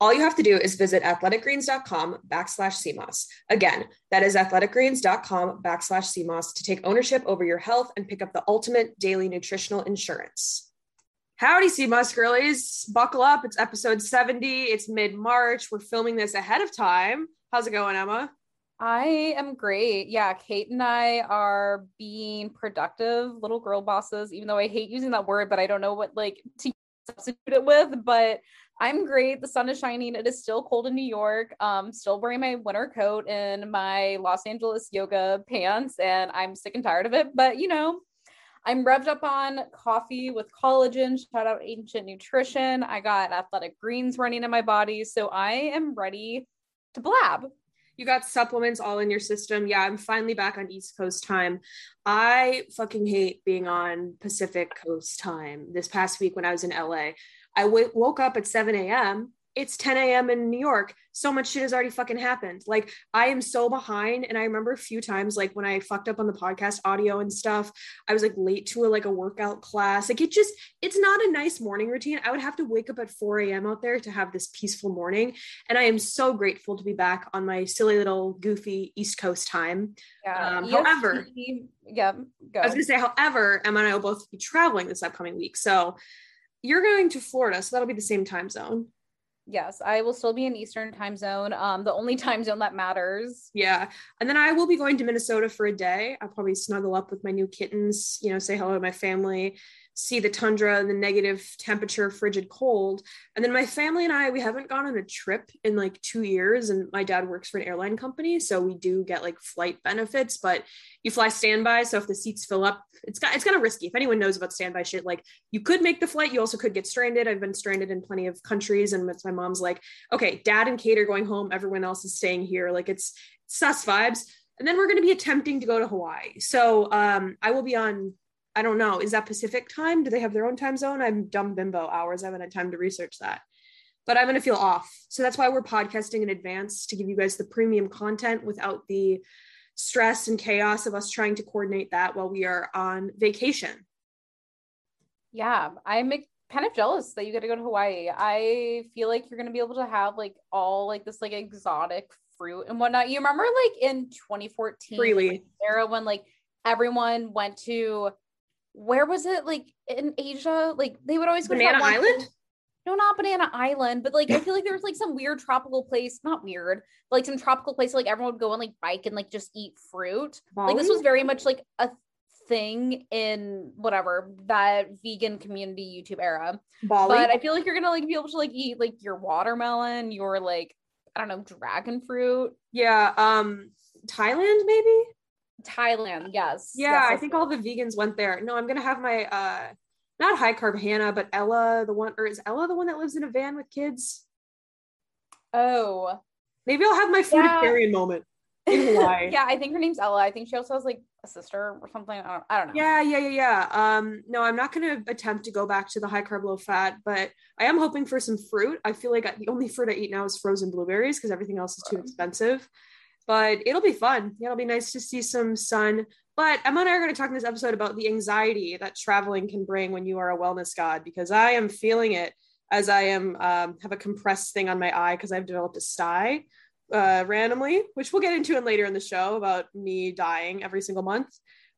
All you have to do is visit athleticgreens.com backslash SEAMOSS. Again, that is athleticgreens.com backslash SEAMOSS to take ownership over your health and pick up the ultimate daily nutritional insurance. Howdy, Sea Moss girlies. Buckle up. It's episode 70. It's mid March. We're filming this ahead of time. How's it going, Emma? I am great. Yeah, Kate and I are being productive little girl bosses, even though I hate using that word, but I don't know what like to substitute it with. But I'm great. The sun is shining. It is still cold in New York. Um, still wearing my winter coat and my Los Angeles yoga pants, and I'm sick and tired of it. But you know, I'm revved up on coffee with collagen. Shout out Ancient Nutrition. I got athletic greens running in my body. So I am ready to blab. You got supplements all in your system. Yeah, I'm finally back on East Coast time. I fucking hate being on Pacific Coast time. This past week when I was in LA, I w- woke up at 7 a.m. It's 10 a.m. in New York. So much shit has already fucking happened. Like, I am so behind. And I remember a few times, like, when I fucked up on the podcast audio and stuff, I was like late to a like a workout class. Like, it just, it's not a nice morning routine. I would have to wake up at 4 a.m. out there to have this peaceful morning. And I am so grateful to be back on my silly little goofy East Coast time. Yeah. Um, however, yeah, go. I was gonna say, however, Emma and I will both be traveling this upcoming week. So you're going to Florida, so that'll be the same time zone. Yes, I will still be in Eastern time zone. Um, the only time zone that matters. Yeah. And then I will be going to Minnesota for a day. I'll probably snuggle up with my new kittens, you know, say hello to my family, see the tundra and the negative temperature, frigid cold. And then my family and I, we haven't gone on a trip in like two years. And my dad works for an airline company. So we do get like flight benefits, but you fly standby. So if the seats fill up, it's got, it's kind of risky. If anyone knows about standby shit, like you could make the flight, you also could get stranded. I've been stranded in plenty of countries. And my mom's like, okay, dad and Kate are going home. Everyone else is staying here. Like it's sus vibes. And then we're going to be attempting to go to Hawaii. So um, I will be on I don't know. Is that Pacific time? Do they have their own time zone? I'm dumb bimbo hours. I haven't had time to research that. But I'm going to feel off. So that's why we're podcasting in advance to give you guys the premium content without the stress and chaos of us trying to coordinate that while we are on vacation. Yeah, I'm kind of jealous that you get to go to Hawaii. I feel like you're going to be able to have like all like this like exotic fruit and whatnot. You remember like in 2014 Freelee. era when like everyone went to where was it like in Asia? Like they would always go Banana to Island. No, not Banana Island, but like I feel like there was like some weird tropical place, not weird, but like some tropical place like everyone would go and like bike and like just eat fruit. Like this was very much like a thing in whatever that vegan community YouTube era. Bali? But I feel like you're gonna like be able to like eat like your watermelon, your like I don't know, dragon fruit. Yeah, um Thailand maybe? Thailand, yes. Yeah, yes, I think all the vegans went there. No, I'm gonna have my uh not high carb Hannah, but Ella, the one or is Ella the one that lives in a van with kids? Oh. Maybe I'll have my fruitarian yeah. moment. in Hawaii. yeah, I think her name's Ella. I think she also has like a sister or something. I don't, I don't know. Yeah, yeah, yeah, yeah. Um, no, I'm not going to attempt to go back to the high carb, low fat, but I am hoping for some fruit. I feel like the only fruit I eat now is frozen blueberries because everything else is too expensive. But it'll be fun. It'll be nice to see some sun. But Emma and I are going to talk in this episode about the anxiety that traveling can bring when you are a wellness god because I am feeling it as I am um, have a compressed thing on my eye because I've developed a sty uh, randomly, which we'll get into in later in the show about me dying every single month.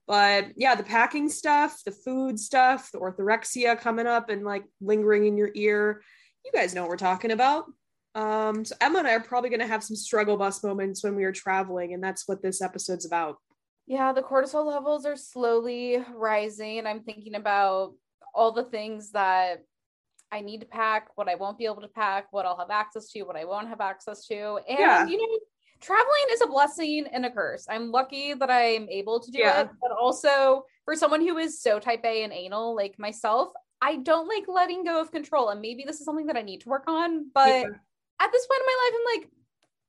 But yeah, the packing stuff, the food stuff, the orthorexia coming up and like lingering in your ear. You guys know what we're talking about. Um, so Emma and I are probably going to have some struggle bus moments when we are traveling, and that's what this episode's about. Yeah, the cortisol levels are slowly rising, and I'm thinking about all the things that I need to pack, what I won't be able to pack, what I'll have access to, what I won't have access to. And yeah. you know, traveling is a blessing and a curse. I'm lucky that I'm able to do yeah. it, but also for someone who is so type A and anal like myself, I don't like letting go of control. And maybe this is something that I need to work on, but yeah. At this point in my life, I'm like,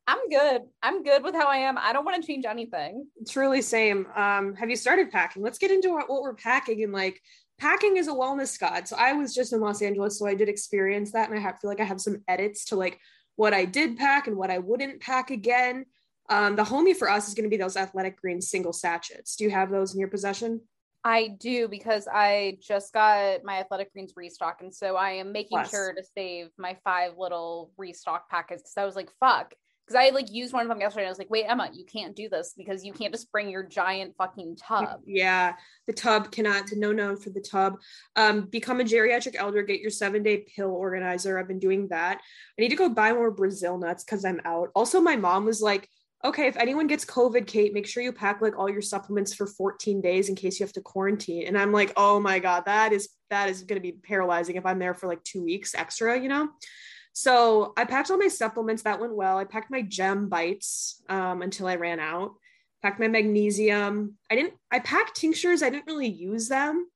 I'm good. I'm good with how I am. I don't want to change anything. Truly same. Um, have you started packing? Let's get into what, we're packing and like packing is a wellness god. So I was just in Los Angeles, so I did experience that, and I have, feel like I have some edits to like what I did pack and what I wouldn't pack again. Um, the homie for us is going to be those athletic green single sachets. Do you have those in your possession? I do because I just got my athletic greens restock, and so I am making Plus. sure to save my five little restock packets because I was like, "Fuck, because I like used one of them yesterday. I was like, wait, Emma, you can't do this because you can't just bring your giant fucking tub. Yeah, the tub cannot. No, no for the tub. Um, become a geriatric elder. Get your seven day pill organizer. I've been doing that. I need to go buy more Brazil nuts because I'm out. Also, my mom was like, okay, if anyone gets COVID, Kate, make sure you pack like all your supplements for 14 days in case you have to quarantine. And I'm like, oh my god, that is that is to be paralyzing if I'm there for like two weeks extra, you know. So I packed all my supplements. That went well. I packed my gem bites um, until I ran out. Packed my magnesium. I didn't. I packed tinctures. I didn't really use them.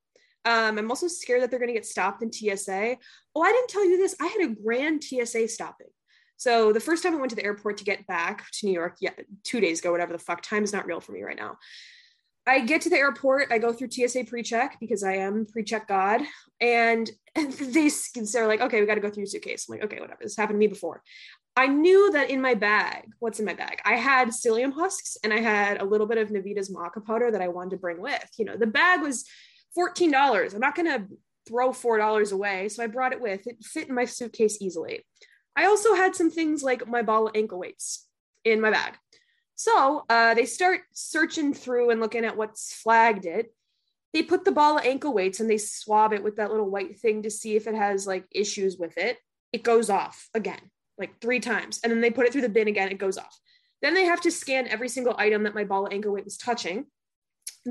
Um, I'm also scared that they're to get stopped in TSA. Oh, I didn't tell you this. I had a grand TSA stopping. So the first time I went to the airport to get back to New York, yeah, two days ago, whatever the fuck, time is not real for me right now. I get to the airport, I go through TSA pre-check because I am pre-check God, and they they're like, okay, we got to go through your suitcase. I'm like, okay, whatever. This happened to me before. I knew that in my bag, what's in my bag? I had psyllium husks and I had a little bit of Navitas maca powder that I wanted to bring with. You know, the bag was $14. I'm not to throw $4 away. So I brought it with. It fit in my suitcase easily. I also had some things like my ball of ankle weights in my bag. So uh, they start searching through and looking at what's flagged it. They put the ball of ankle weights and they swab it with that little white thing to see if it has like issues with it. It goes off again, like three times. And then they put it through the bin again, it goes off. Then they have to scan every single item that my ball of ankle weight was touching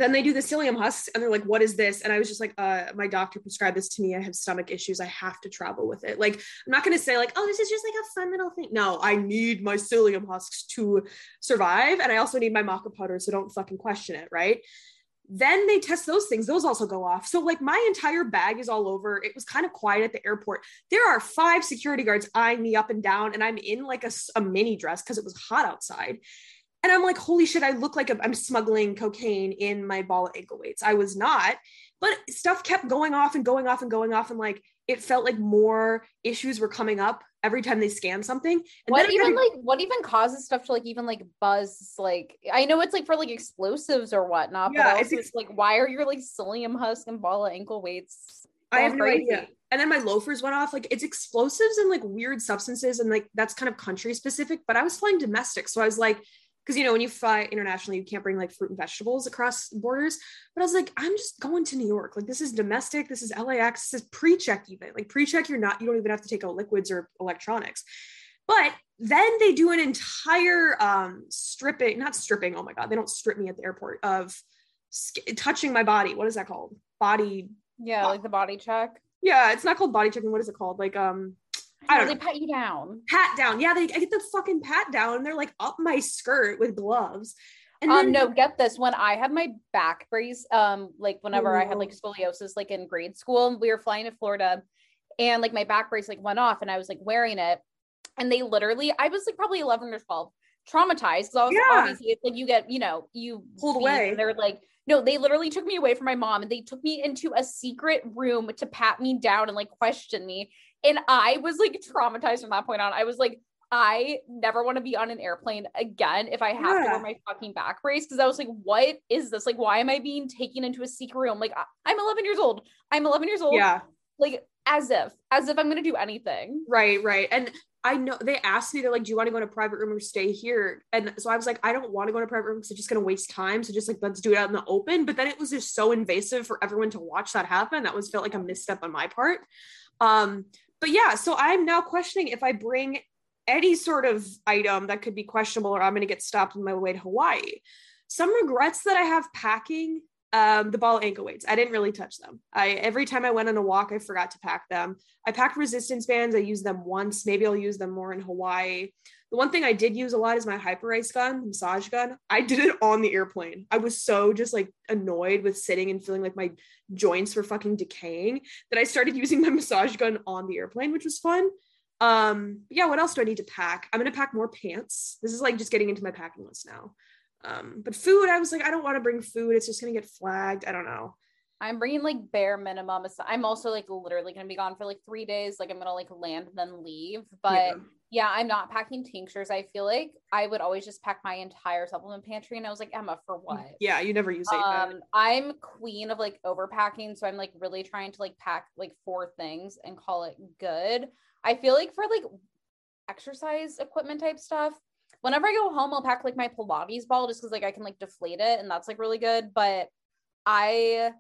then they do the psyllium husks and they're like what is this? And i was just like uh, my doctor prescribed this to me. I have stomach issues. I have to travel with it. Like i'm not going to say like oh this is just like a fun little thing. No i need my psyllium husks to survive and i also need my maca powder so don't fucking question it right? Then they test those things. Those also go off. So like my entire bag is all over. It was kind of quiet at the airport. There are five security guards eyeing me up and down and i'm in like a, a mini dress because it was hot outside and I'm like, holy shit, I look like I'm smuggling cocaine in my ball of ankle weights. I was not, but stuff kept going off and going off and going off. And like, it felt like more issues were coming up every time they scan something. And what even like, what even causes stuff to like even like buzz? Like, I know it's like for like explosives or whatnot, yeah, but also it's, like, why are your like psyllium husk and ball of ankle weights? I have crazy? no idea. And then my loafers went off. Like it's explosives and like weird substances, and like that's kind of country specific. But I was flying domestic, so I was like, because you know when you fly internationally you can't bring like fruit and vegetables across borders. But i was like i'm just going to new york. Like this is domestic. This is lax this is pre-check even. Like pre-check you're not you don't even have to take out liquids or electronics. But then they do an entire um stripping not stripping oh my god they don't strip me at the airport of sk- touching my body. What is that called? Body yeah like the body check? Yeah it's not called body checking what is it called? Like um I don't know. They pat you down. Pat down. Yeah, they I get the fucking pat down and they're like up my skirt with gloves. And um, then, no, get this. When I had my back brace, um, like whenever ooh. I had like scoliosis, like in grade school, we were flying to Florida and like my back brace like went off and I was like wearing it. And they literally, I was like probably 11 or 12. traumatized because I was Yeah. obviously it's like you get, you know, you Pulled away. and they're like, no, they literally took me away from my mom and they took me into a secret room to pat me down and like question me. And I was like traumatized from that point on. I was like, I never want to be on an airplane again if I have to wear my fucking back brace. Cause I was like, what is this? Like, why am I being taken into a secret room? Like, I'm 11 years old. I'm 11 years old. Yeah. Like, as if, as if I'm going to do anything. Right, right. And I know they asked me, they're like, Do you want to go in a private room or stay here? And so I was like, I don't want to go in a private room because it's just gonna waste time. So just like let's do it out in the open. But then it was just so invasive for everyone to watch that happen. That was felt like a misstep on my part. Um, but yeah, so I'm now questioning if I bring any sort of item that could be questionable or I'm gonna get stopped on my way to Hawaii. Some regrets that I have packing um, the ball ankle weights. I didn't really touch them. I every time I went on a walk, I forgot to pack them. I packed resistance bands. I used them once. Maybe I'll use them more in Hawaii. The one thing I did use a lot is my Hyperice gun, massage gun. I did it on the airplane. I was so just like annoyed with sitting and feeling like my joints were fucking decaying that I started using my massage gun on the airplane, which was fun. Um, yeah, what else do I need to pack? I'm gonna pack more pants. This is like just getting into my packing list now. Um, but food, I was like, I don't want to bring food. It's just gonna get flagged. I don't know. I'm bringing like bare minimum. I'm also like literally going to be gone for like three days. Like I'm going to like land and then leave. But Yeah. Yeah. I'm not packing tinctures. I feel like I would always just pack my entire supplement pantry. And I was like, Emma, for what? Yeah, you never use APEP. Um, I'm queen of like overpacking. So I'm like really trying to like pack like four things and call it good. I feel like for like exercise equipment type stuff, whenever I go home, I'll pack like my Pilates ball just because like I can like deflate it and that's like really good. But I,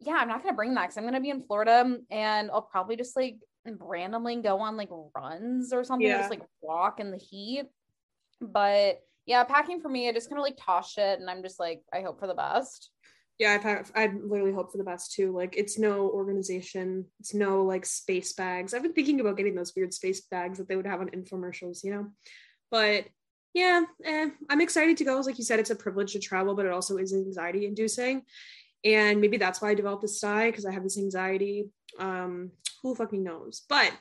yeah, I'm not gonna bring that because I'm gonna be in Florida and I'll probably just like randomly go on like runs or something, Yeah. just like walk in the heat. But yeah, packing for me, I just kind of like toss shit and I'm just like, I hope for the best. yeah, I pack, I literally hope for the best too. Like it's no organization, it's no like space bags. I've been thinking about getting those weird space bags that they would have on infomercials, you know. But yeah, eh, I'm excited to go. Like you said, it's a privilege to travel, but it also is anxiety inducing. And maybe that's why I developed this style because I have this anxiety. Um, who fucking knows? But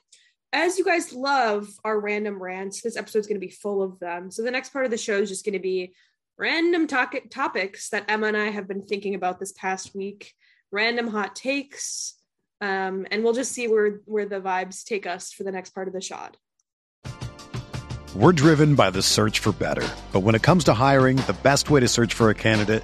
as you guys love our random rants, this episode's going to be full of them. So the next part of the show is just going to be random to- topics that Emma and I have been thinking about this past week, random hot takes, um, and we'll just see where where the vibes take us for the next part of the shot. We're driven by the search for better. But when it comes to hiring, the best way to search for a candidate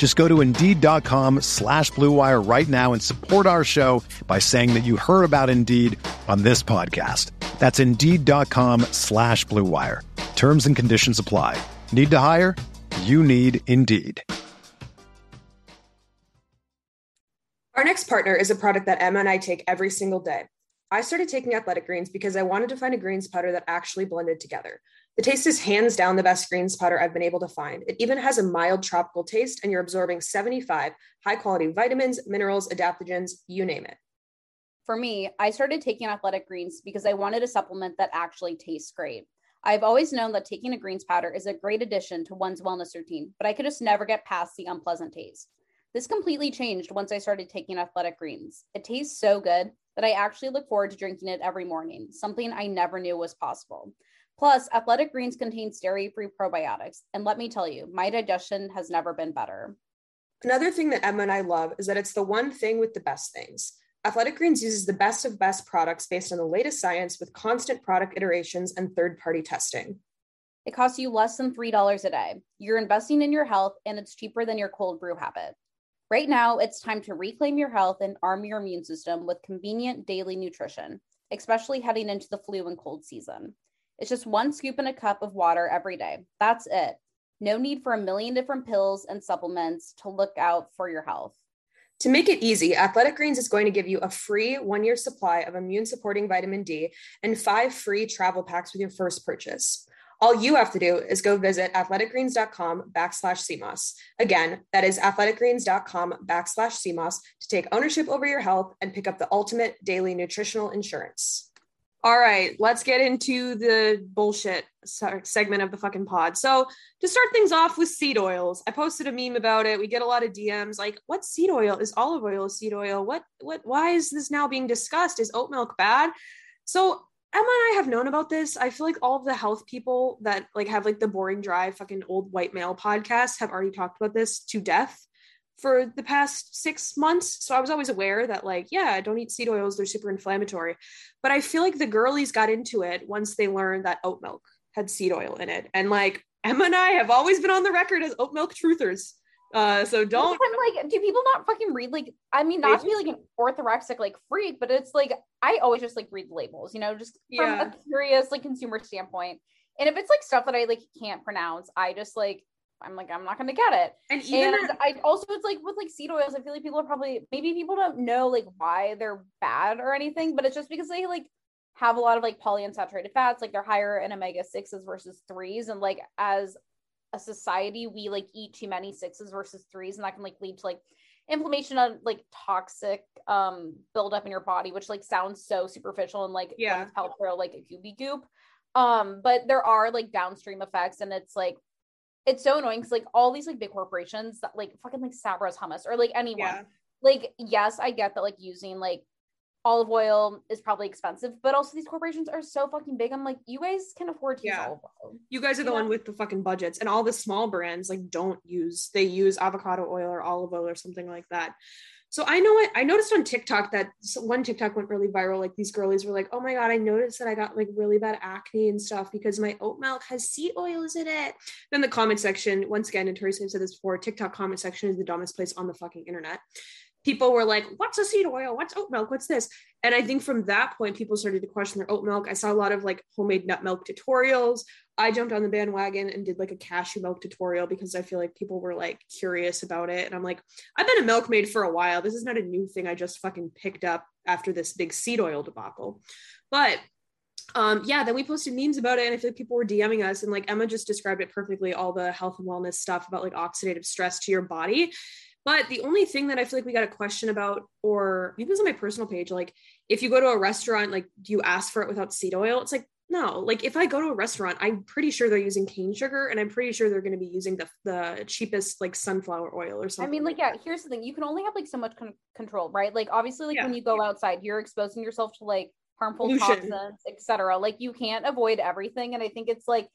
Just go to Indeed.com slash Blue Wire right now and support our show by saying that you heard about Indeed on this podcast. That's Indeed.com slash Blue Wire. Terms and conditions apply. Need to hire? You need Indeed. Our next partner is a product that Emma and I take every single day. I started taking athletic greens because I wanted to find a greens powder that actually blended together. The taste is hands down the best greens powder I've been able to find. It even has a mild tropical taste, and you're absorbing 75 high quality vitamins, minerals, adaptogens, you name it. For me, I started taking athletic greens because I wanted a supplement that actually tastes great. I've always known that taking a greens powder is a great addition to one's wellness routine, but I could just never get past the unpleasant taste. This completely changed once I started taking athletic greens. It tastes so good that I actually look forward to drinking it every morning, something I never knew was possible. Plus, athletic greens contains dairy free probiotics, and let me tell you, my digestion has never been better. Another thing that Emma and I love is that it's the one thing with the best things. Athletic Greens uses the best of best products based on the latest science with constant product iterations and third party testing. It costs you less than $3 a day. You're investing in your health, and it's cheaper than your cold brew habit. Right now, it's time to reclaim your health and arm your immune system with convenient daily nutrition, especially heading into the flu and cold season. It's just one scoop in a cup of water every day. That's it. No need for a million different pills and supplements to look out for your health. To make it easy, Athletic Greens is going to give you a free one year supply of immune supporting vitamin D and five free travel packs with your first purchase. All you have to do is go visit athleticgreens.com backslash SEAMOSS. Again, that is athleticgreens.com backslash SEAMOSS to take ownership over your health and pick up the ultimate daily nutritional insurance. All right, let's get into the bullshit segment of the fucking pod. So, to start things off with seed oils, I posted a meme about it. We get a lot of DMs like, "What seed oil is olive oil? Seed oil? What? What? Why is this now being discussed? Is oat milk bad?" So, Emma and I have known about this. I feel like all of the health people that like have like the boring dry fucking old white male podcasts have already talked about this to death for the past six months. So I was always aware that, like, yeah, don't eat seed oils, they're super inflammatory. But I feel like the girlies got into it once they learned that oat milk had seed oil in it. And like Emma and I have always been on the record as oat milk truthers. Uh, so don't I'm like, do people not fucking read like I mean not to be like an orthorexic like freak, but it's like I always just like read the labels, you know, just from yeah. a curious like consumer standpoint. And if it's like stuff that I like can't pronounce, I just like I'm like, I'm not gonna get it. And even and I also it's like with like seed oils, I feel like people are probably maybe people don't know like why they're bad or anything, but it's just because they like have a lot of like polyunsaturated fats, like they're higher in omega sixes versus threes. And like as a society, we like eat too many sixes versus threes, and that can like lead to like inflammation of like toxic um buildup in your body, which like sounds so superficial and like yeah, help like a goopy goop. Um, but there are like downstream effects, and it's like it's so annoying because like all these like big corporations that like fucking like Sabras hummus or like anyone. Yeah. Like, yes, I get that like using like olive oil is probably expensive, but also these corporations are so fucking big. I'm like, you guys can afford to yeah. use olive oil. You guys are the one with the fucking budgets, and all the small brands like don't use they use avocado oil or olive oil or something like that. So I know it. I noticed on TikTok that one TikTok went really viral. Like these girlies were like, "Oh my god, I noticed that I got like really bad acne and stuff because my oat milk has seed oils in it." Then the comment section, once again, and Teresa said this before, TikTok comment section is the dumbest place on the fucking internet people were like, what's a seed oil? What's oat milk? What's this? And I think from that point, people started to question their oat milk. I saw a lot of like homemade nut milk tutorials. I jumped on the bandwagon and did like a cashew milk tutorial because I feel like people were like curious about it. And I'm like, I've been a milkmaid for a while. This is not a new thing I just fucking picked up after this big seed oil debacle. But um yeah then we posted memes about it and i feel like people were dming us and like emma just described it perfectly all the health and wellness stuff about like oxidative stress to your body but the only thing that I feel like we got a question about, or maybe it was on my personal page, like if you go to a restaurant, like do you ask for it without seed oil? It's like, no, like if I go to a restaurant, I'm pretty sure they're using cane sugar and I'm pretty sure they're going to be using the, the cheapest like sunflower oil or something. I mean, like, yeah, here's the thing you can only have like so much con- control, right? Like, obviously, like yeah. when you go outside, you're exposing yourself to like harmful toxins, etc. Like, you can't avoid everything. And I think it's like,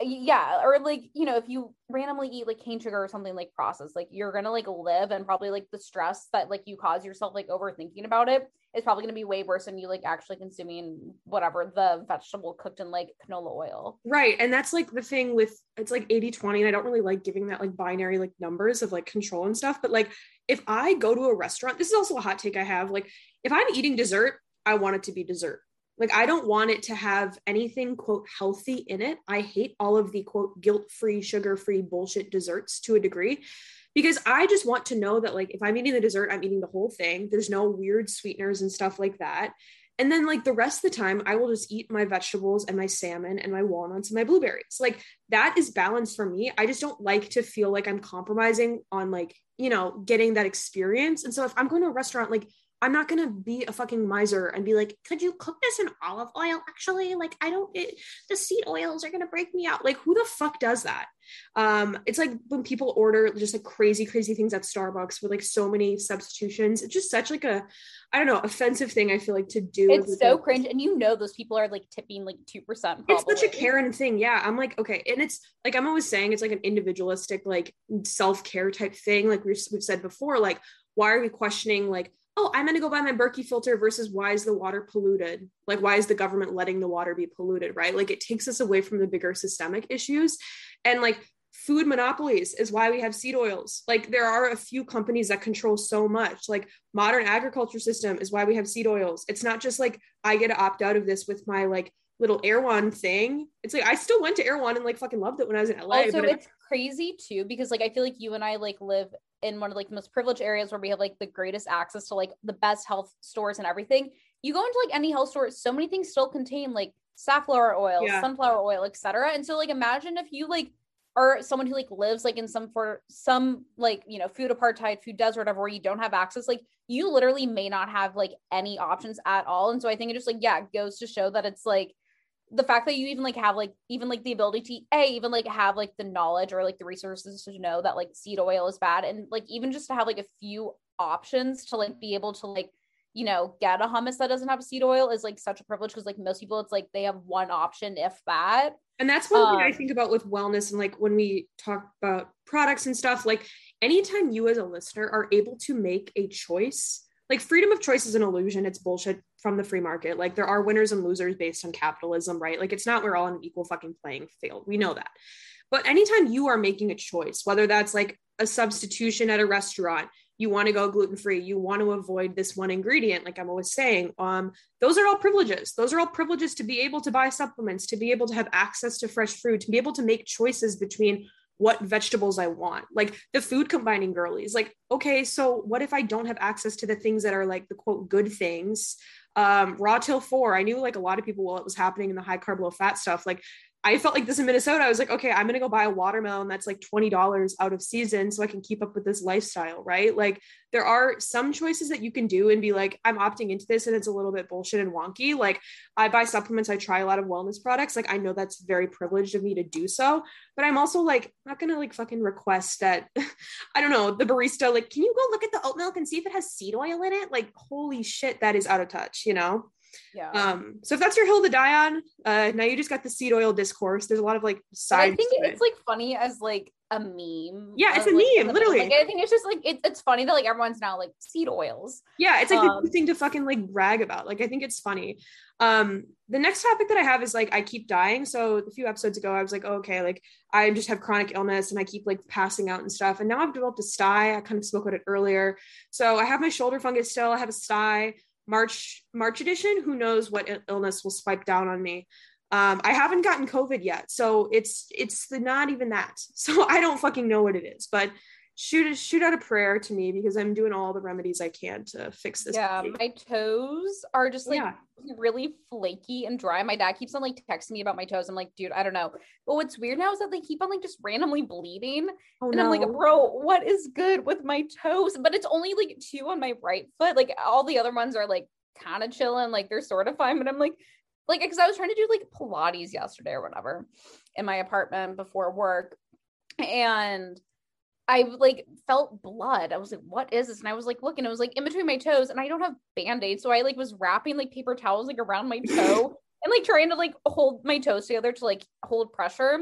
yeah or like you know if you randomly eat like cane sugar or something like processed like you're gonna like live and probably like the stress that like you cause yourself like overthinking about it is probably gonna be way worse than you like actually consuming whatever the vegetable cooked in like canola oil. Right and that's like the thing with it's like 80 20 and i don't really like giving that like binary like numbers of like control and stuff but like if i go to a restaurant this is also a hot take i have like if i'm eating dessert i want it to be dessert like, I don't want it to have anything, quote, healthy in it. I hate all of the, quote, guilt free, sugar free bullshit desserts to a degree because I just want to know that, like, if I'm eating the dessert, I'm eating the whole thing. There's no weird sweeteners and stuff like that. And then, like, the rest of the time, I will just eat my vegetables and my salmon and my walnuts and my blueberries. Like, that is balance for me. I just don't like to feel like I'm compromising on, like, you know, getting that experience. And so, if I'm going to a restaurant, like, I'm not gonna be a fucking miser and be like, could you cook this in olive oil? Actually, like I don't it, the seed oils are gonna break me out. Like who the fuck does that? Um, it's like when people order just like crazy, crazy things at Starbucks with like so many substitutions. It's just such like a I don't know, offensive thing I feel like to do. It's so cringe. And you know those people are like tipping like two percent. It's such a Karen thing. Yeah. I'm like, okay. And it's like I'm always saying it's like an individualistic, like self-care type thing. Like we've, we've said before, like, why are we questioning like oh, I'm going to go buy my Berkey filter versus why is the water polluted? Like, why is the government letting the water be polluted? Right. Like, it takes us away from the bigger systemic issues. And like, food monopolies is why we have seed oils. Like, there are a few companies that control so much. Like, modern agriculture system is why we have seed oils. It's not just like I get to opt out of this with my like little Erewhon thing. It's like I still went to Erewhon and like fucking loved it when I was in LA. Also, but it's crazy too because like I feel like you and I like live in one of like the most privileged areas where we have like the greatest access to like the best health stores and everything. You go into like any health store, so many things still contain like safflower oil, Yeah. sunflower oil, etc. And so like imagine if you like are someone who like lives like in some for some like you know food apartheid, food desert, whatever, where you don't have access, like you literally may not have like any options at all. And so I think it just like yeah, goes to show that it's like the fact that you even like have like even like the ability to a even like have like the knowledge or like the resources to know that like seed oil is bad and like even just to have like a few options to like be able to like you know get a hummus that doesn't have seed oil is like such a privilege because like most people it's like they have one option if that And that's one thing I Um, think about with wellness and like when we talk about products and stuff, like anytime you as a listener are able to make a choice, like freedom of choice is an illusion. It's bullshit from the free market. Like there are winners and losers based on capitalism, right? Like it's not we're all on an equal fucking playing field. We know that. But anytime you are making a choice, whether that's like a substitution at a restaurant, you want to go gluten free, you want to avoid this one ingredient, like I'm always saying, um, those are all privileges. Those are all privileges to be able to buy supplements, to be able to have access to fresh fruit, to be able to make choices between what vegetables I want. Like the food combining girlies. Like, okay, so what if I don't have access to the things that are like the quote good things? Um, raw till four. I knew like a lot of people while it was happening in the high carb, low fat stuff. Like I felt like this in Minnesota. I was like, okay, I'm gonna go buy a watermelon that's like $20 out of season so I can keep up with this lifestyle, right? Like there are some choices that you can do and be like, I'm opting into this and it's a little bit bullshit and wonky. Like I buy supplements, I try a lot of wellness products. Like I know that's very privileged of me to do so, but I'm also like not gonna like fucking request that I don't know, the barista, like, can you go look at the oat milk and see if it has seed oil in it? Like, holy shit, that is out of touch, you know? Yeah Um, so if that's your hill to die on, uh now you just got the seed oil discourse. There's a lot of like But sides I think to it. it's like funny as like a meme. Yeah, it's a like, meme, literally. Like, I think it's just like it's it's funny that like everyone's now like seed oils. yeah it's like the Um, new thing to fucking like brag about like i think it's funny um the next topic that i have is like i keep dying so a few episodes ago i was like oh, okay like i just have chronic illness and i keep like passing out and stuff and now i've developed a sty i kind of spoke about it earlier so i have my shoulder fungus still i have a sty march march edition who knows what illness will spike down on me. Um i haven't gotten covid yet so it's it's the, not even that. So i don't fucking know what it is but shoot shoot out a prayer to me because i'm doing all the remedies i can to fix this yeah, body. my toes are just like Yeah. really flaky and dry. My dad keeps on like texting me about my toes. I'm like, dude, I don't know. But what's weird now is that they keep on like just randomly bleeding. oh and I'm like, bro, what is good with my toes? But it's only like two on my right foot. Like all the other ones are like kind of chilling, like they're sort of fine. But I'm like, like, because I was trying to do like Pilates yesterday or whatever in my apartment before work. And I like felt blood. I was like, what is this? And I was like, looking, it was like in between my toes, and I don't have band-aids. So I like was wrapping like paper towels like around my toe and like trying to like hold my toes together to like hold pressure.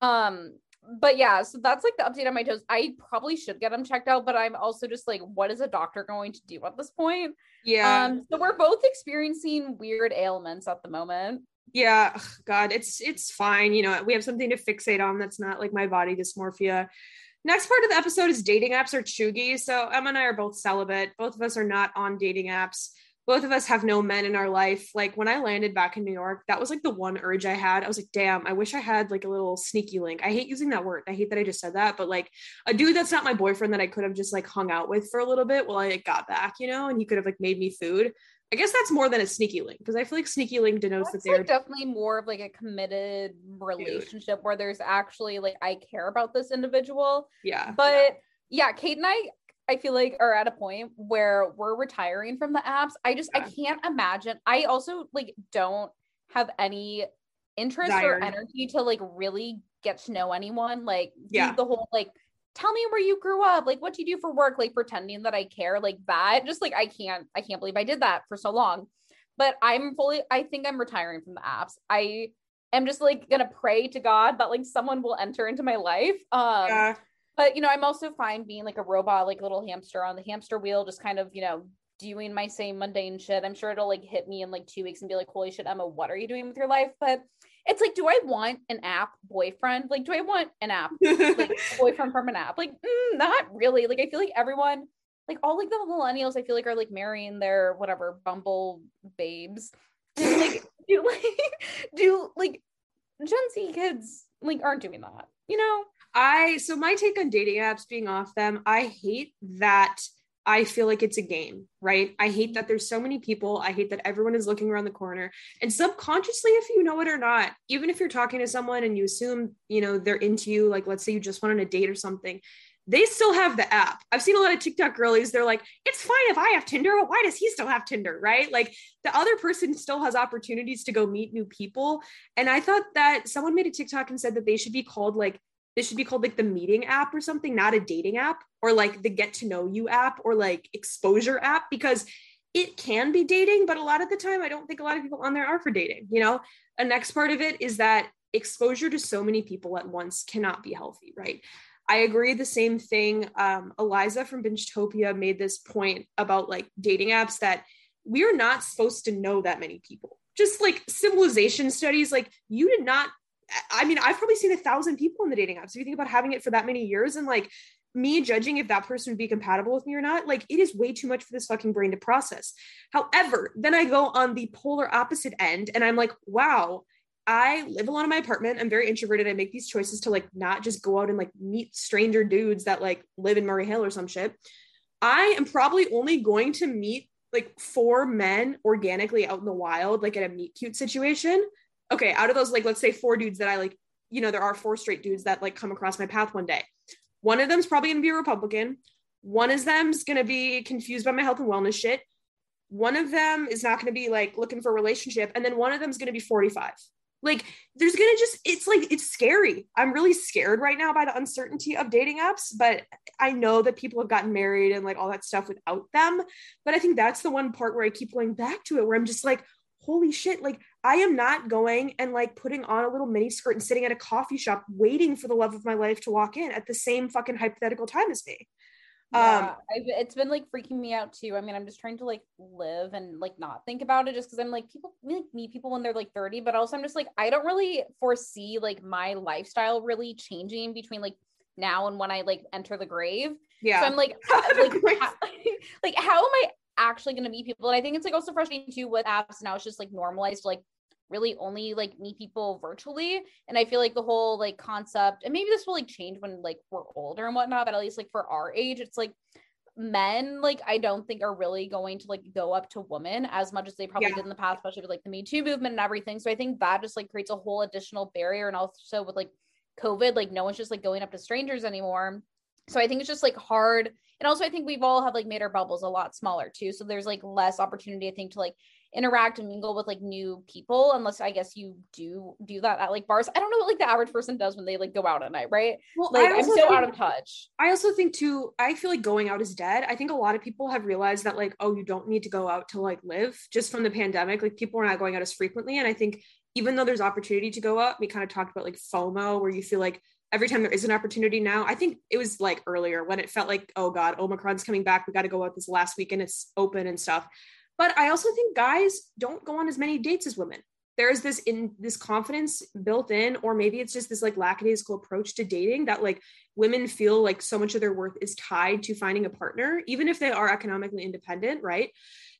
Um, but yeah, so that's like the update on my toes. I probably should get them checked out, but I'm also just like, what is a doctor going to do at this point? yeah Um, so we're both experiencing weird ailments at the moment. yeah god it's it's fine you know we have something to fixate on that's not like my body dysmorphia next part of the episode is dating apps or cheugy so emma and i are both celibate. Both of us are not on dating apps. Both of us have no men in our life. Like when i landed back in new york that was like the one urge i had. I was like damn i wish i had like a little sneaky link. I hate using that word. I hate that i just said that but like a dude that's not my boyfriend that i could have just like hung out with for a little bit while i like, got back you know and he could have like made me food I guess that's more than a sneaky link because I feel like sneaky link denotes That's that they're like definitely more of like a committed relationship where there's actually like I care about this individual. yeah. But yeah, Kate and I I feel like are at a point where we're retiring from the apps. I just I can't imagine. I also like don't have any interest or energy to like really get to know anyone. Like Yeah. the whole like tell me where you grew up, like what do you do for work, like pretending that I care, like that. Just like I can't I can't believe I did that for so long. But I'm fully I think I'm retiring from the apps. I am just like gonna pray to God that like someone will enter into my life. Um yeah. but you know, I'm also fine being like a robot, like a little hamster on the hamster wheel, just kind of, you know, doing my same mundane shit. I'm sure it'll like hit me in like two weeks and be like, holy shit, Emma, what are you doing with your life? But it's like, do I want an app boyfriend? Like, do I want an app like boyfriend from an app? Like, mm, not really. Like, I feel like everyone, like all like the millennials, I feel like are like marrying their whatever Bumble babes. like do like do like Gen Z kids like aren't doing that, you know? I so my take on dating apps being off them, I hate that I feel like it's a game, right? I hate that there's so many people. I hate that everyone is looking around the corner. And subconsciously, if you know it or not, even if you're talking to someone and you assume, you know, they're into you, like let's say you just went on a date or something, they still have the app. I've seen a lot of TikTok girlies, they're like, it's fine if I have Tinder, but why does he still have Tinder? Right? Like the other person still has opportunities to go meet new people. And I thought that someone made a TikTok and said that they should be called like this should be called like the meeting app or something, not a dating app or like the get to know you app or like exposure app because it can be dating, but a lot of the time I don't think a lot of people on there are for dating. You know, a next part of it is that exposure to so many people at once cannot be healthy, right? I agree the same thing. Um, Eliza from Bingetopia made this point about like dating apps that we are not supposed to know that many people. Just like civilization studies, like you did not I mean, I've probably seen a thousand people in the dating apps. If you think about having it for that many years and like me judging if that person would be compatible with me or not, like it is way too much for this fucking brain to process. However, then I go on the polar opposite end and I'm like, wow, I live alone in my apartment. I'm very introverted. I make these choices to like not just go out and like meet stranger dudes that like live in Murray Hill or some shit. I am probably only going to meet like four men organically out in the wild, like at a meet cute situation okay, out of those, like, let's say four dudes that I like, you know, there are four straight dudes that like come across my path one day. One of them's probably going to be a Republican. One of them's going to be confused by my health and wellness shit. One of them is not going to be like looking for a relationship. And then one of them's going to be 45. Like, there's going to just, it's like, it's scary. I'm really scared right now by the uncertainty of dating apps, but I know that people have gotten married and like all that stuff without them. But I think that's the one part where I keep going back to it, where I'm just like, holy shit, like I am not going and like putting on a little mini skirt and sitting at a coffee shop waiting for the love of my life to walk in at the same fucking hypothetical time as me. Yeah, um, I've, it's been like freaking me out too. I mean, I'm just trying to like live and like not think about it just because I'm like people like meet people when they're like 30, but also I'm just like I don't really foresee like my lifestyle really changing between like now and when I like enter the grave. Yeah. So I'm like, like, how, like how am I actually going to meet people. And I think it's like also frustrating too with apps now. It's just like normalized like really only like meet people virtually. And I feel like the whole like concept, and maybe this will like change when like we're older and whatnot, but at least like for our age, it's like men like I don't think are really going to like go up to women as much as they probably yeah. did in the past, especially with like the Me Too movement and everything. So I think that just like creates a whole additional barrier. And also with like COVID, like no one's just like going up to strangers anymore. So I think it's just like hard and also i think we've all have like made our bubbles a lot smaller too so there's like less opportunity i think to like interact and mingle with like new people unless i guess you do do that at like bars i don't know what like the average person does when they like go out at night right well like i'm so think, out of touch i also think too i feel like going out is dead i think a lot of people have realized that like oh you don't need to go out to like live just from the pandemic like people are not going out as frequently and i think even though there's opportunity to go out we kind of talked about like fomo where you feel like every time there is an opportunity now, I think it was like earlier when it felt like, oh God, Omicron's coming back. We got to go out this last weekend. It's open and stuff. But I also think guys don't go on as many dates as women. There's this in this confidence built in, or maybe it's just this like lackadaisical approach to dating that like women feel like so much of their worth is tied to finding a partner, even if they are economically independent, right?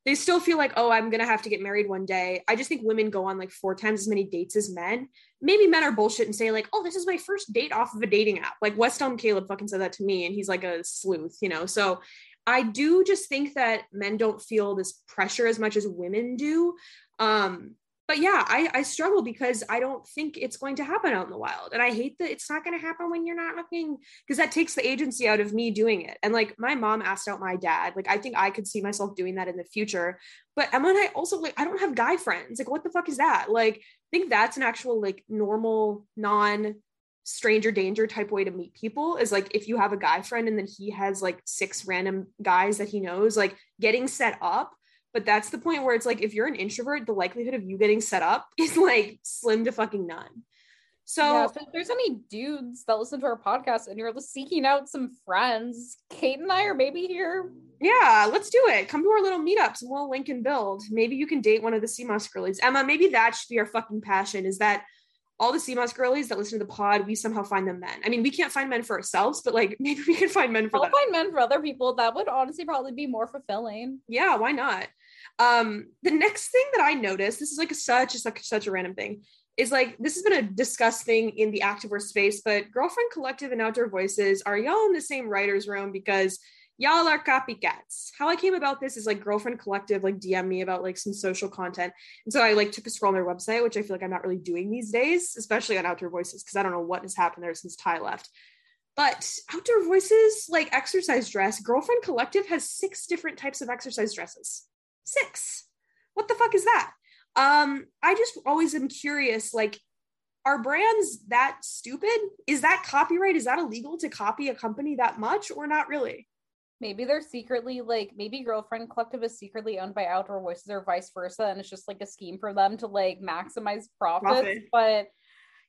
they still feel like, oh, I'm gonna have to get married one day. I just think women go on like four times as many dates as men. Maybe men are bullshit and say, like, oh, this is my first date off of a dating app. Like West Elm Caleb fucking said that to me, and he's like a sleuth, you know. So I do just think that men don't feel this pressure as much as women do. Um, but yeah, I, I struggle because I don't think it's going to happen out in the wild. And I hate that it's not going to happen when you're not looking because that takes the agency out of me doing it. And like my mom asked out my dad. Like I think I could see myself doing that in the future. But Emma and I also like I don't have guy friends. Like what the fuck is that? Like I think that's an actual like normal non stranger danger type way to meet people is like if you have a guy friend and then he has like six random guys that he knows like getting set up but that's the point where it's like if you're an introvert the likelihood of you getting set up is like slim to fucking none so, yeah, so if there's any dudes that listen to our podcast and you're seeking out some friends, Kate and I are maybe here. Yeah, let's do it. Come to our little meetups and we'll link and build. Maybe you can date one of the Sea Moss girlies. Emma, maybe that should be our fucking passion is that all the Sea Moss girlies that listen to the pod, we somehow find them men. I mean, we can't find men for ourselves, but like maybe we can find men for I'll them. find men for other people. That would honestly probably be more fulfilling. Yeah, why not? Um, the next thing that I noticed, this is like a, such a such, such a random thing, is like this has been a discussed thing in the activewear space, but Girlfriend Collective and Outdoor Voices are y'all in the same writers' room because y'all are copycats. How I came about this is like Girlfriend Collective like DM me about like some social content, and so I like took a scroll on their website, which I feel like I'm not really doing these days, especially on Outdoor Voices because I don't know what has happened there since Ty left. But Outdoor Voices, like exercise dress, Girlfriend Collective has six different types of exercise dresses. Six. What the fuck is that? Um, I just always am curious, like, are brands that stupid? Is that copyright? Is that illegal to copy a company that much or not really? Maybe they're secretly like maybe Girlfriend Collective is secretly owned by Outdoor Voices or vice versa, and it's just like a scheme for them to like maximize profits. Profit. But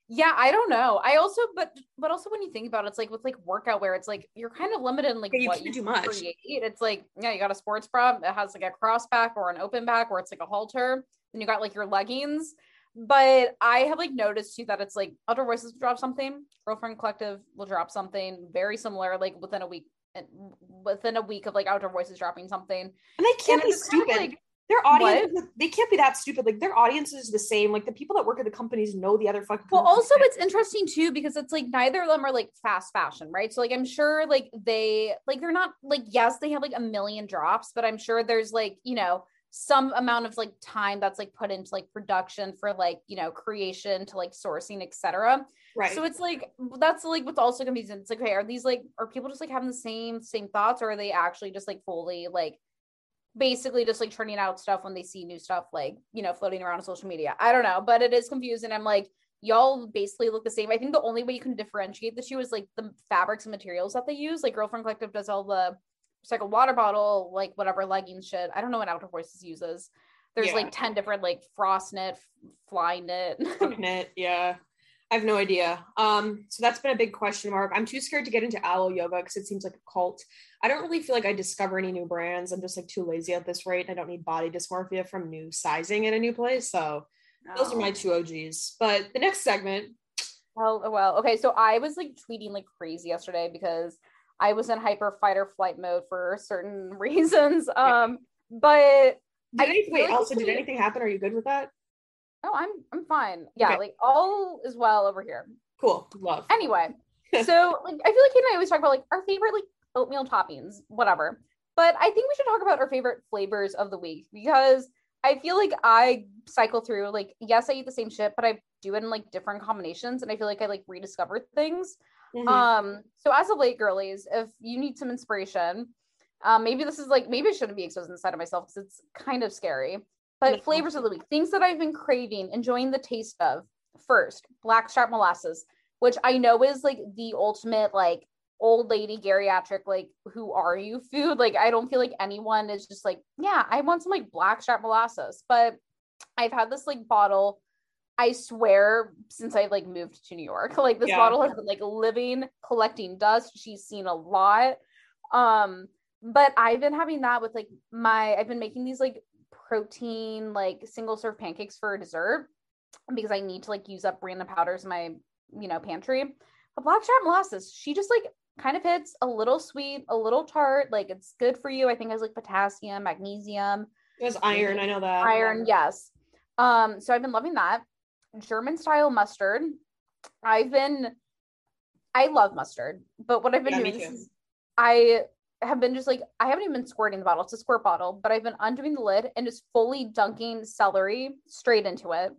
yeah i don't know i also but but also when you think about it it's like with like workout wear it's like you're kind of limited in like yeah, you what you do much create. it's like yeah you got a sports bra it has like a cross back or an open back or it's like a halter and you got like your leggings but i have like noticed too that it's like outdoor voices will drop something girlfriend collective will drop something very similar like within a week within a week of like outdoor voices dropping something. And they can't and be stupid kind of like, their audience what? they can't be that stupid. Like their audience is the same. Like the people that work at the companies know the other fucking well also it's interesting too because it's like neither of them are like fast fashion right? So like i'm sure like they like they're not like yes they have like a million drops but i'm sure there's like you know some amount of like time that's like put into like production for like you know creation to like sourcing etc right so it's like that's like what's also confusing. It's like okay are these like are people just like having the same same thoughts or are they actually just like fully like basically just like turning out stuff when they see new stuff like you know floating around on social media? I don't know but it is confusing. I'm like y'all basically look the same. I think the only way you can differentiate the two is like the fabrics and materials that they use. Like girlfriend collective does all the recycled water bottle like whatever leggings shit i don't know what outdoor voices uses there's yeah. like 10 different like frost knit fly knit knit yeah I have no idea. Um, so that's been a big question mark. I'm too scared to get into Alo Yoga because it seems like a cult. I don't really feel like I discover any new brands. I'm just like too lazy at this rate. I don't need body dysmorphia from new sizing in a new place. So those are my two OGs. But the next segment. Well, well, okay. So I was like tweeting like crazy yesterday because I was in hyper fight or flight mode for certain reasons. Um, but did I, wait, also did anything happen? Are you good with that? Oh, I'm I'm fine. Yeah, okay. like all is well over here. Cool. Love. Anyway, so like I feel like Kate and I always talk about like our favorite like oatmeal toppings, whatever. But I think we should talk about our favorite flavors of the week because I feel like I cycle through like yes, I eat the same shit, but I do it in like different combinations, and I feel like I like rediscover things. Mm-hmm. Um, so as of late, girlies, if you need some inspiration, um, maybe this is like maybe I shouldn't be exposed inside of myself because it's kind of scary. But flavors of the week, things that I've been craving, enjoying the taste of. First, blackstrap molasses, which I know is like the ultimate like old lady geriatric like who are you food. Like I don't feel like anyone is just like, yeah, I want some like blackstrap molasses. But I've had this like bottle I swear since I like moved to New York, like this yeah. bottle has been like living, collecting dust. She's seen a lot. Um, but I've been having that with like my I've been making these like protein like single serve pancakes for dessert because I need to like use up random powders in my you know pantry. But blackstrap molasses, she just like kind of hits a little sweet, a little tart. Like it's good for you. I think it has like potassium, magnesium. There's iron. I know that. Iron, yes. Um, so I've been loving that. German style mustard. I've been I love mustard, but what I've been yeah, doing is I have been just like I haven't even been squirting the bottle. It's a squirt bottle, but I've been undoing the lid and just fully dunking celery straight into it.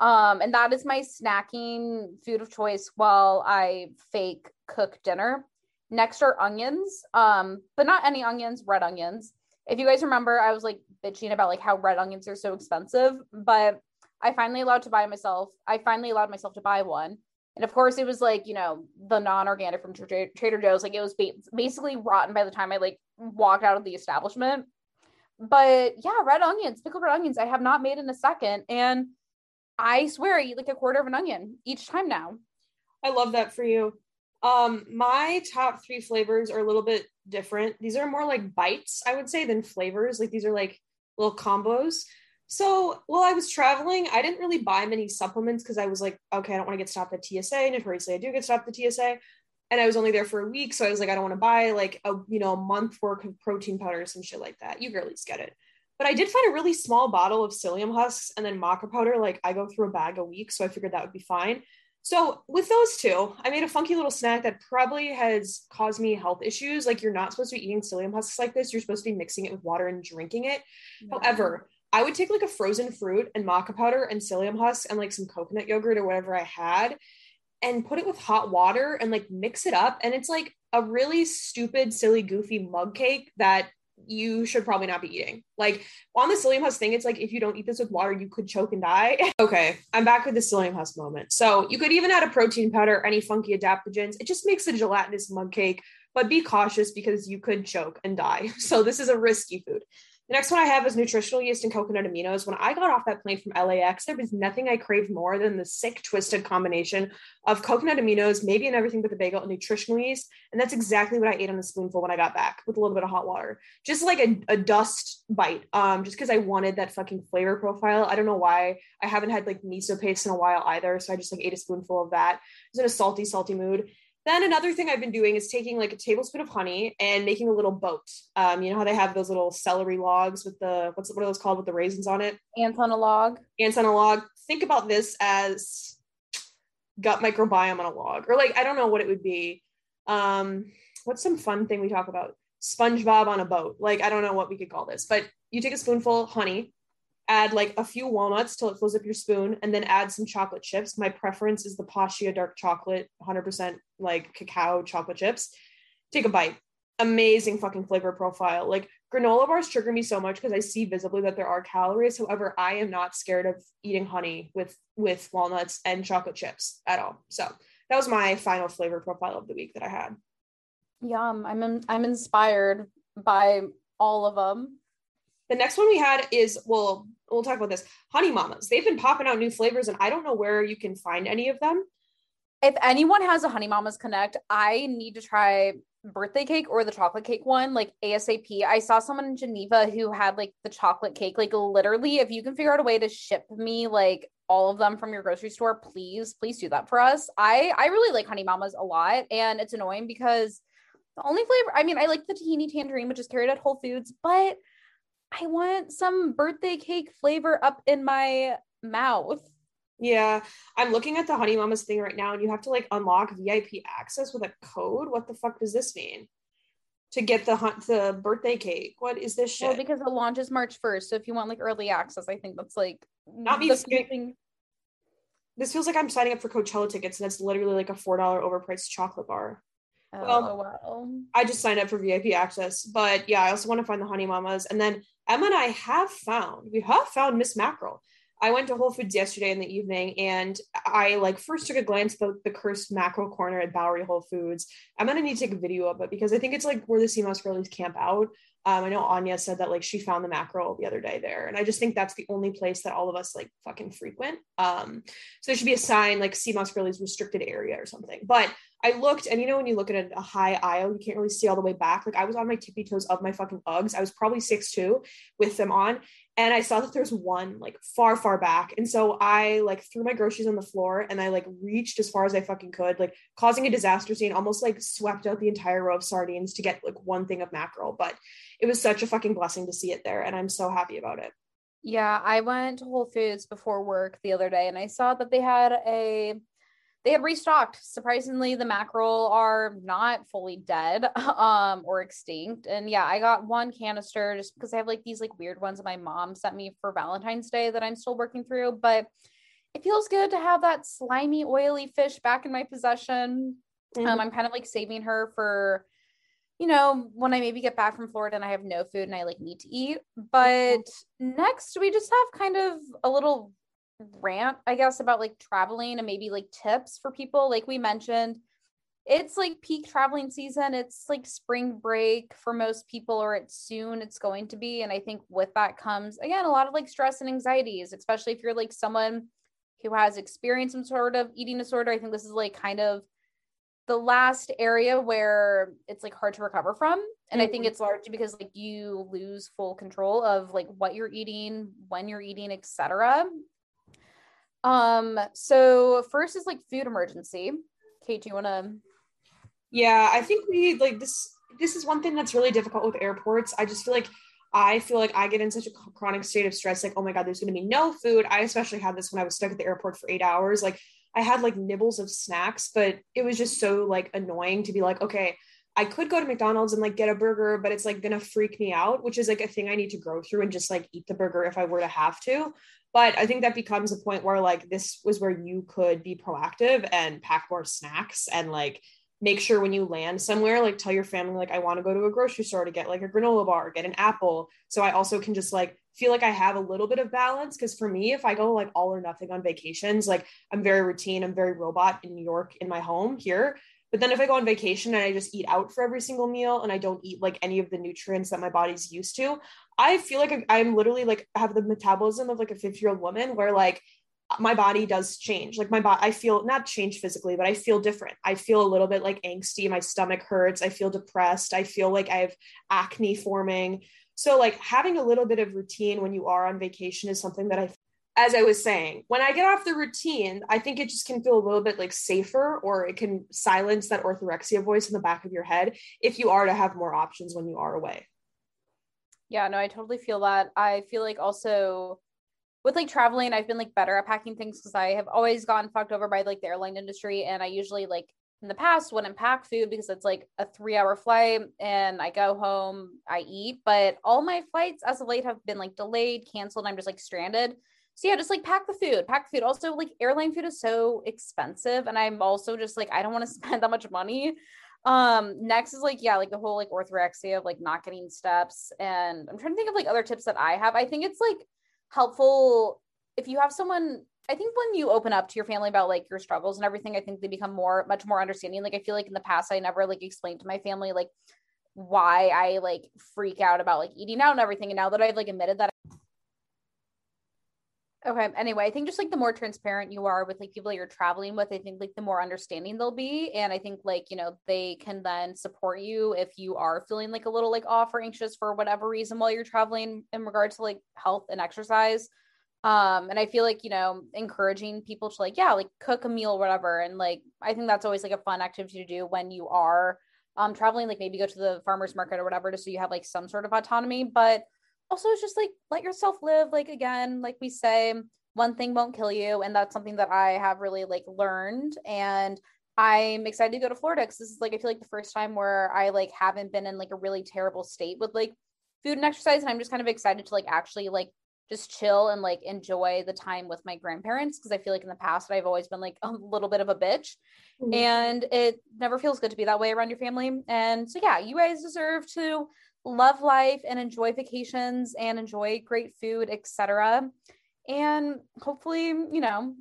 Um, and that is my snacking food of choice while I fake cook dinner. Next are onions, um, but not any onions, red onions. If you guys remember, I was like bitching about like how red onions are so expensive, but I finally allowed to buy myself. I finally allowed myself to buy one and of course, it was like, you know, the non organic from Trader Joe's. Like it was basically rotten by the time I like walked out of the establishment. But yeah, red onions, pickled red onions, I have not made in a second. And I swear I eat like a quarter of an onion each time now. I love that for you. Um, my top three flavors are a little bit different. These are more like bites, I would say, than flavors. Like these are like little combos. So while I was traveling, I didn't really buy many supplements because I was like, okay, I don't want to get stopped at TSA. Notoriously, I say I do get stopped at TSA. And I was only there for a week. So I was like, I don't want to buy like a, you know, a month worth of protein powders and some shit like that. You girlies get it. But I did find a really small bottle of psyllium husks and then maca powder. Like I go through a bag a week, so I figured that would be fine. So with those two, I made a funky little snack that probably has caused me health issues. Like you're not supposed to be eating psyllium husks like this. You're supposed to be mixing it with water and drinking it. Yeah. However, I would take like a frozen fruit and maca powder and psyllium husk and like some coconut yogurt or whatever I had and put it with hot water and like mix it up. And it's like a really stupid, silly, goofy mug cake that you should probably not be eating. Like on the psyllium husk thing, it's like if you don't eat this with water, you could choke and die. okay, I'm back with the psyllium husk moment. So you could even add a protein powder, any funky adaptogens. It just makes a gelatinous mug cake, but be cautious because you could choke and die. So this is a risky food. The next one I have is nutritional yeast and coconut aminos. When I got off that plane from LAX, there was nothing I craved more than the sick, twisted combination of coconut aminos, maybe in everything but the bagel, and nutritional yeast. And that's exactly what I ate on a spoonful when I got back with a little bit of hot water. Just like a, a dust bite, um, just because I wanted that fucking flavor profile. I don't know why. I haven't had like miso paste in a while either. So I just like ate a spoonful of that. I was in a salty, salty mood. Then another thing I've been doing is taking like a tablespoon of honey and making a little boat. Um, you know how they have those little celery logs with the what's what are those called with the raisins on it? Ants on a log. Ants on a log. Think about this as gut microbiome on a log, or like I don't know what it would be. Um, what's some fun thing we talk about? SpongeBob on a boat. Like I don't know what we could call this, but you take a spoonful honey, add like a few walnuts till it fills up your spoon and then add some chocolate chips. My preference is the Pascha dark chocolate 100% like cacao chocolate chips. Take a bite. Amazing fucking flavor profile. Like granola bars trigger me so much because i see visibly that there are calories. However i am not scared of eating honey with with walnuts and chocolate chips at all. So that was my final flavor profile of the week that i had. Yum. I'm in, i'm inspired by all of them the next one we had is well, we'll talk about this. Honey Mamas. They've been popping out new flavors, and I don't know where you can find any of them. If anyone has a Honey Mamas Connect, I need to try birthday cake or the chocolate cake one, like ASAP. I saw someone in Geneva who had like the chocolate cake. Like literally, if you can figure out a way to ship me like all of them from your grocery store, please, please do that for us. I I really like Honey Mamas a lot, and it's annoying because the only flavor I mean, I like the tahini tangerine, which is carried at Whole Foods, but I want some birthday cake flavor up in my mouth. Yeah, I'm looking at the Honey Mamas thing right now, and you have to like unlock VIP access with a code. What the fuck does this mean? To get the hunt the birthday cake. What is this shit? Well, because the launch is March 1st. So if you want like early access, I think that's like not me. Thing. This feels like I'm signing up for Coachella tickets, and that's literally like a four dollar overpriced chocolate bar. Oh, well, wow. I just signed up for VIP access, but yeah, I also want to find the Honey Mamas, and then Emma and I have found, we have found Miss Mackerel. I went to Whole Foods yesterday in the evening and I like first took a glance at the, the cursed mackerel corner at Bowery Whole Foods. I'm gonna need to take a video of it because I think it's like where the Sea Moss Girlies camp out. Um, I know Anya said that like she found the mackerel the other day there, and I just think that's the only place that all of us like fucking frequent. Um, so there should be a sign like Sea Moss Girlies restricted area or something. But I looked, and you know, when you look at a, a, high aisle, you can't really see all the way back. Like I was on my tippy toes of my fucking Uggs. I was probably six two with them on, and I saw that there's one like far, far back. And so I like threw my groceries on the floor, and I like reached as far as I fucking could, like causing a disaster scene. Almost like swept out the entire row of sardines to get like one thing of mackerel. But it was such a fucking blessing to see it there, and I'm so happy about it. Yeah, I went to Whole Foods before work the other day, and I saw that they had a they had restocked. Surprisingly, the mackerel are not fully dead um, or extinct. And yeah, I got one canister just because I have like these like weird ones that my mom sent me for Valentine's Day that I'm still working through. But it feels good to have that slimy, oily fish back in my possession. Um, mm-hmm. Um, I'm kind of like saving her for, you know, when I maybe get back from Florida and I have no food and I like need to eat. But mm-hmm. next, we just have kind of a little rant, I guess, about like traveling and maybe like tips for people. Like we mentioned, it's like peak traveling season. It's like spring break for most people, or it's soon it's going to be. And I think with that comes, again, a lot of like stress and anxieties, especially if you're like someone who has experienced some sort of eating disorder. I think this is like kind of the last area where it's like hard to recover from and i think mm-hmm. it's largely because like you lose full control of like what you're eating when you're eating etc um, so first is like food emergency. Kate, do you want to? Yeah, I think we like this. This is one thing that's really difficult with airports. I just feel like I feel like I get in such a chronic state of stress, like, oh my God, there's going to be no food. I especially had this when I was stuck at the airport for eight hours. Like, I had like nibbles of snacks, but it was just so like annoying to be like, okay, I could go to McDonald's and like get a burger, but it's like gonna freak me out, which is like a thing I need to grow through and just like eat the burger if I were to have to. But I think that becomes a point where like this was where you could be proactive and pack more snacks and like make sure when you land somewhere, like tell your family, like, I want to go to a grocery store to get like a granola bar, get an apple. So I also can just like feel like I have a little bit of balance. Cause for me, if I go like all or nothing on vacations, like I'm very routine, I'm very robot in New York in my home here. But then if I go on vacation and I just eat out for every single meal and I don't eat like any of the nutrients that my body's used to, I feel like I'm literally like have the metabolism of like a 50 year old woman where like my body does change. Like my body, I feel not change physically, but I feel different. I feel a little bit like angsty. My stomach hurts. I feel depressed. I feel like I have acne forming. So, like having a little bit of routine when you are on vacation is something that I, as I was saying, when I get off the routine, I think it just can feel a little bit like safer or it can silence that orthorexia voice in the back of your head if you are to have more options when you are away. Yeah, no, I totally feel that. I feel like also with like traveling, I've been like better at packing things because I have always gotten fucked over by like the airline industry. And I usually like in the past wouldn't pack food because it's like a three hour flight and I go home, I eat. But all my flights as of late have been like delayed, canceled. I'm just like stranded. So yeah, just like pack the food, pack food. Also, like airline food is so expensive. And I'm also just like, I don't want to spend that much money. Um, next is like, yeah, like the whole like orthorexia of like not getting steps. And I'm trying to think of like other tips that I have. I think it's like helpful if you have someone I think when you open up to your family about like your struggles and everything, I think they become more, much more understanding. Like I feel like in the past, I never like explained to my family like why I like freak out about like eating out and everything. And now that I've like admitted that Okay. Anyway, I think just like the more transparent you are with like people you're traveling with, I think like the more understanding they'll be. And I think like, you know, they can then support you if you are feeling like a little like off or anxious for whatever reason while you're traveling in regard to like health and exercise. Um, and I feel like, you know, encouraging people to like, yeah, like cook a meal, whatever. And like, I think that's always like a fun activity to do when you are um traveling, like maybe go to the farmer's market or whatever, just so you have like some sort of autonomy. But also it's just like let yourself live like again like we say one thing won't kill you and that's something that i have really like learned and i'm excited to go to florida because this is like i feel like the first time where i like haven't been in like a really terrible state with like food and exercise and i'm just kind of excited to like actually like just chill and like enjoy the time with my grandparents because I feel like in the past I've always been like a little bit of a bitch mm-hmm. and it never feels good to be that way around your family. And so yeah, you guys deserve to love life and enjoy vacations and enjoy great food, etc. And hopefully, you know,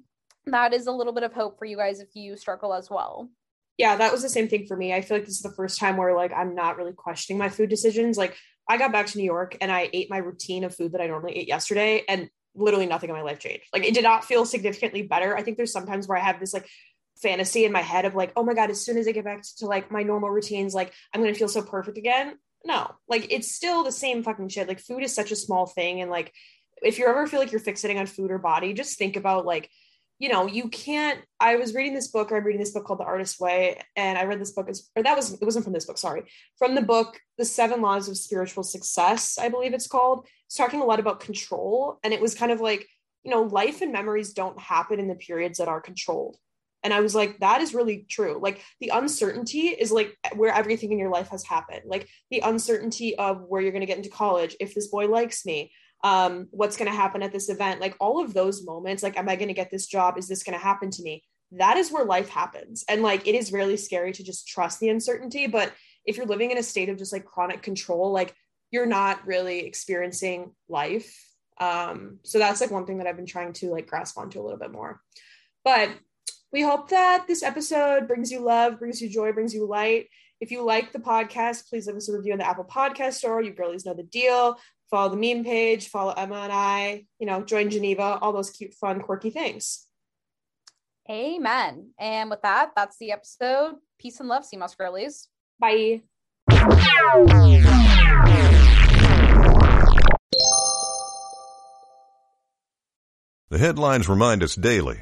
that is a little bit of hope for you guys if you struggle as well. Yeah, that was the same thing for me. I feel like this is the first time where like I'm not really questioning my food decisions. Like I got back to New York and I ate my routine of food that I normally ate yesterday and literally nothing in my life changed. Like it did not feel significantly better. I think there's sometimes where I have this like fantasy in my head of like, oh my God, as soon as I get back to, to like my normal routines, like I'm gonna feel so perfect again no like it's still the same fucking shit. Like food is such a small thing and like if you ever feel like you're fixating on food or body just think about like you know you can't i was reading this book or i'm reading this book called the artist's way and i read this book as or that was it wasn't from this book sorry. From the book the seven laws of spiritual success i believe it's called. It's talking a lot about control and it was kind of like you know life and memories don't happen in the periods that are controlled and I was like, that is really true. Like the uncertainty is like where everything in your life has happened. Like the uncertainty of where you're going to get into college, if this boy likes me, um, what's going to happen at this event, like all of those moments, like, am I going to get this job? Is this going to happen to me? That is where life happens. And like, it is really scary to just trust the uncertainty. But if you're living in a state of just like chronic control, like you're not really experiencing life. Um, so that's like one thing that I've been trying to like grasp onto a little bit more. But we hope that this episode brings you love, brings you joy, brings you light. If you like the podcast, please leave us a review on the Apple Podcast Store. You girlies know the deal. Follow the meme page, follow Emma and I, you know, join Geneva, all those cute, fun, quirky things. Amen. And with that, that's the episode. Peace and love, Sea Girlies. Bye. The headlines remind us daily